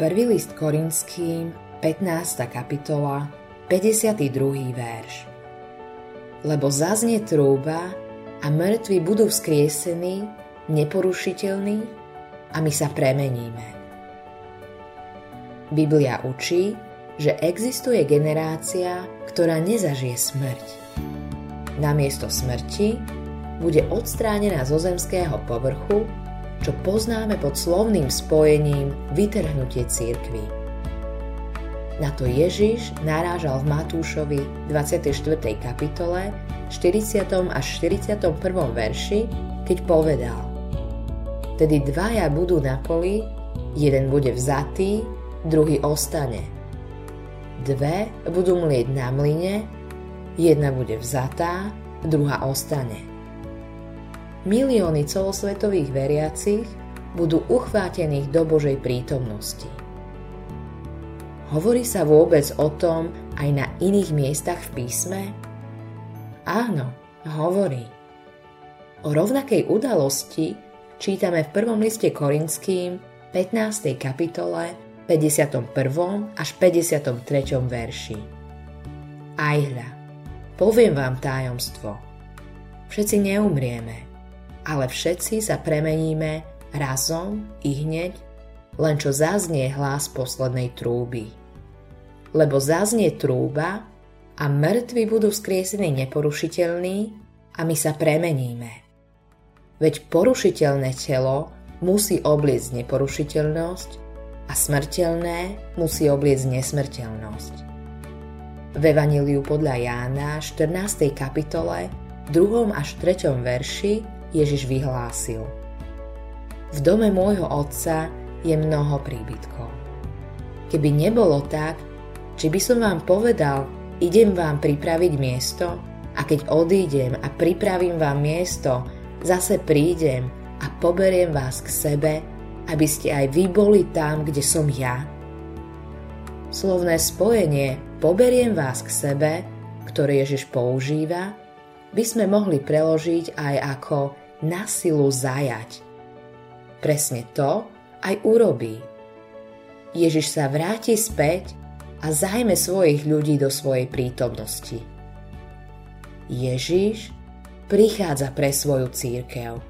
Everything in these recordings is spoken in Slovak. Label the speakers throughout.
Speaker 1: Prvý list Korinským, 15. kapitola, 52. verš. Lebo zaznie trúba a mŕtvi budú vzkriesení, neporušiteľní a my sa premeníme. Biblia učí, že existuje generácia, ktorá nezažije smrť. Namiesto smrti bude odstránená zo zemského povrchu čo poznáme pod slovným spojením vytrhnutie církvy. Na to Ježiš narážal v Matúšovi 24. kapitole 40. až 41. verši, keď povedal Tedy dvaja budú na poli, jeden bude vzatý, druhý ostane. Dve budú mlieť na mline, jedna bude vzatá, druhá ostane. Milióny celosvetových veriacich budú uchvátených do Božej prítomnosti. Hovorí sa vôbec o tom aj na iných miestach v písme? Áno, hovorí. O rovnakej udalosti čítame v prvom liste Korinským 15. kapitole 51. až 53. verši. Aj hľa, poviem vám tajomstvo. Všetci neumrieme, ale všetci sa premeníme razom i hneď, len čo zaznie hlas poslednej trúby. Lebo zaznie trúba a mŕtvi budú vzkriesení neporušiteľní a my sa premeníme. Veď porušiteľné telo musí obliecť neporušiteľnosť a smrteľné musí obliecť nesmrteľnosť. V Evangeliu podľa Jána 14. kapitole 2. až 3. verši Ježiš vyhlásil. V dome môjho otca je mnoho príbytkov. Keby nebolo tak, či by som vám povedal, idem vám pripraviť miesto a keď odídem a pripravím vám miesto, zase prídem a poberiem vás k sebe, aby ste aj vy boli tam, kde som ja. Slovné spojenie poberiem vás k sebe, ktoré Ježiš používa, by sme mohli preložiť aj ako na silu zajať. Presne to aj urobí. Ježiš sa vráti späť a zajme svojich ľudí do svojej prítomnosti. Ježiš prichádza pre svoju církev.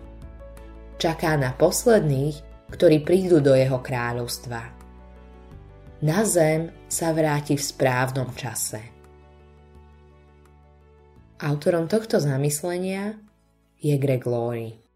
Speaker 1: Čaká na posledných, ktorí prídu do jeho kráľovstva. Na zem sa vráti v správnom čase. Autorom tohto zamyslenia je Greg Laurie.